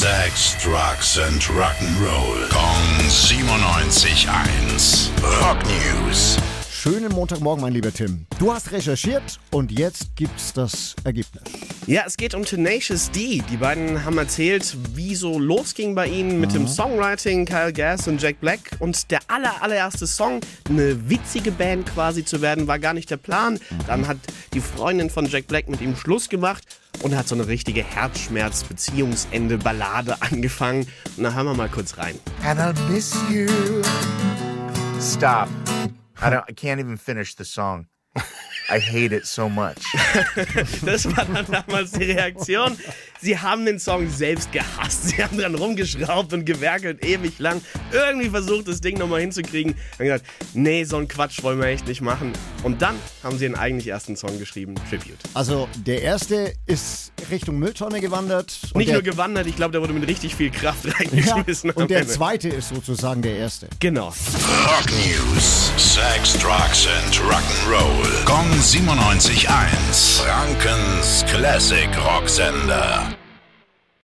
Sex, Drugs and Rock'n'Roll. Kong 97.1. Rock News. Schönen Montagmorgen, mein lieber Tim. Du hast recherchiert und jetzt gibt's das Ergebnis. Ja, es geht um Tenacious D. Die beiden haben erzählt, wie so losging bei ihnen mit dem Songwriting, Kyle Gass und Jack Black. Und der aller, allererste Song, eine witzige Band quasi zu werden, war gar nicht der Plan. Dann hat die Freundin von Jack Black mit ihm Schluss gemacht und hat so eine richtige Herzschmerz-Beziehungsende-Ballade angefangen. Und da hören wir mal kurz rein. and I'll miss you. Stop. I don't I can't even finish the song. I hate it so much. Das war dann damals die Reaktion. Sie haben den Song selbst gehasst. Sie haben dran rumgeschraubt und gewerkelt ewig lang. Irgendwie versucht, das Ding nochmal hinzukriegen. Haben gesagt, nee, so einen Quatsch wollen wir echt nicht machen. Und dann haben sie den eigentlich ersten Song geschrieben, Tribute. Also, der erste ist Richtung Mülltonne gewandert. und Nicht nur gewandert, ich glaube, der wurde mit richtig viel Kraft ja, reingeschmissen. am Und der Ende. zweite ist sozusagen der erste. Genau. Rock News. Sex, Drugs and Rock'n'Roll. Kong 97.1. Frankens Classic Rocksender.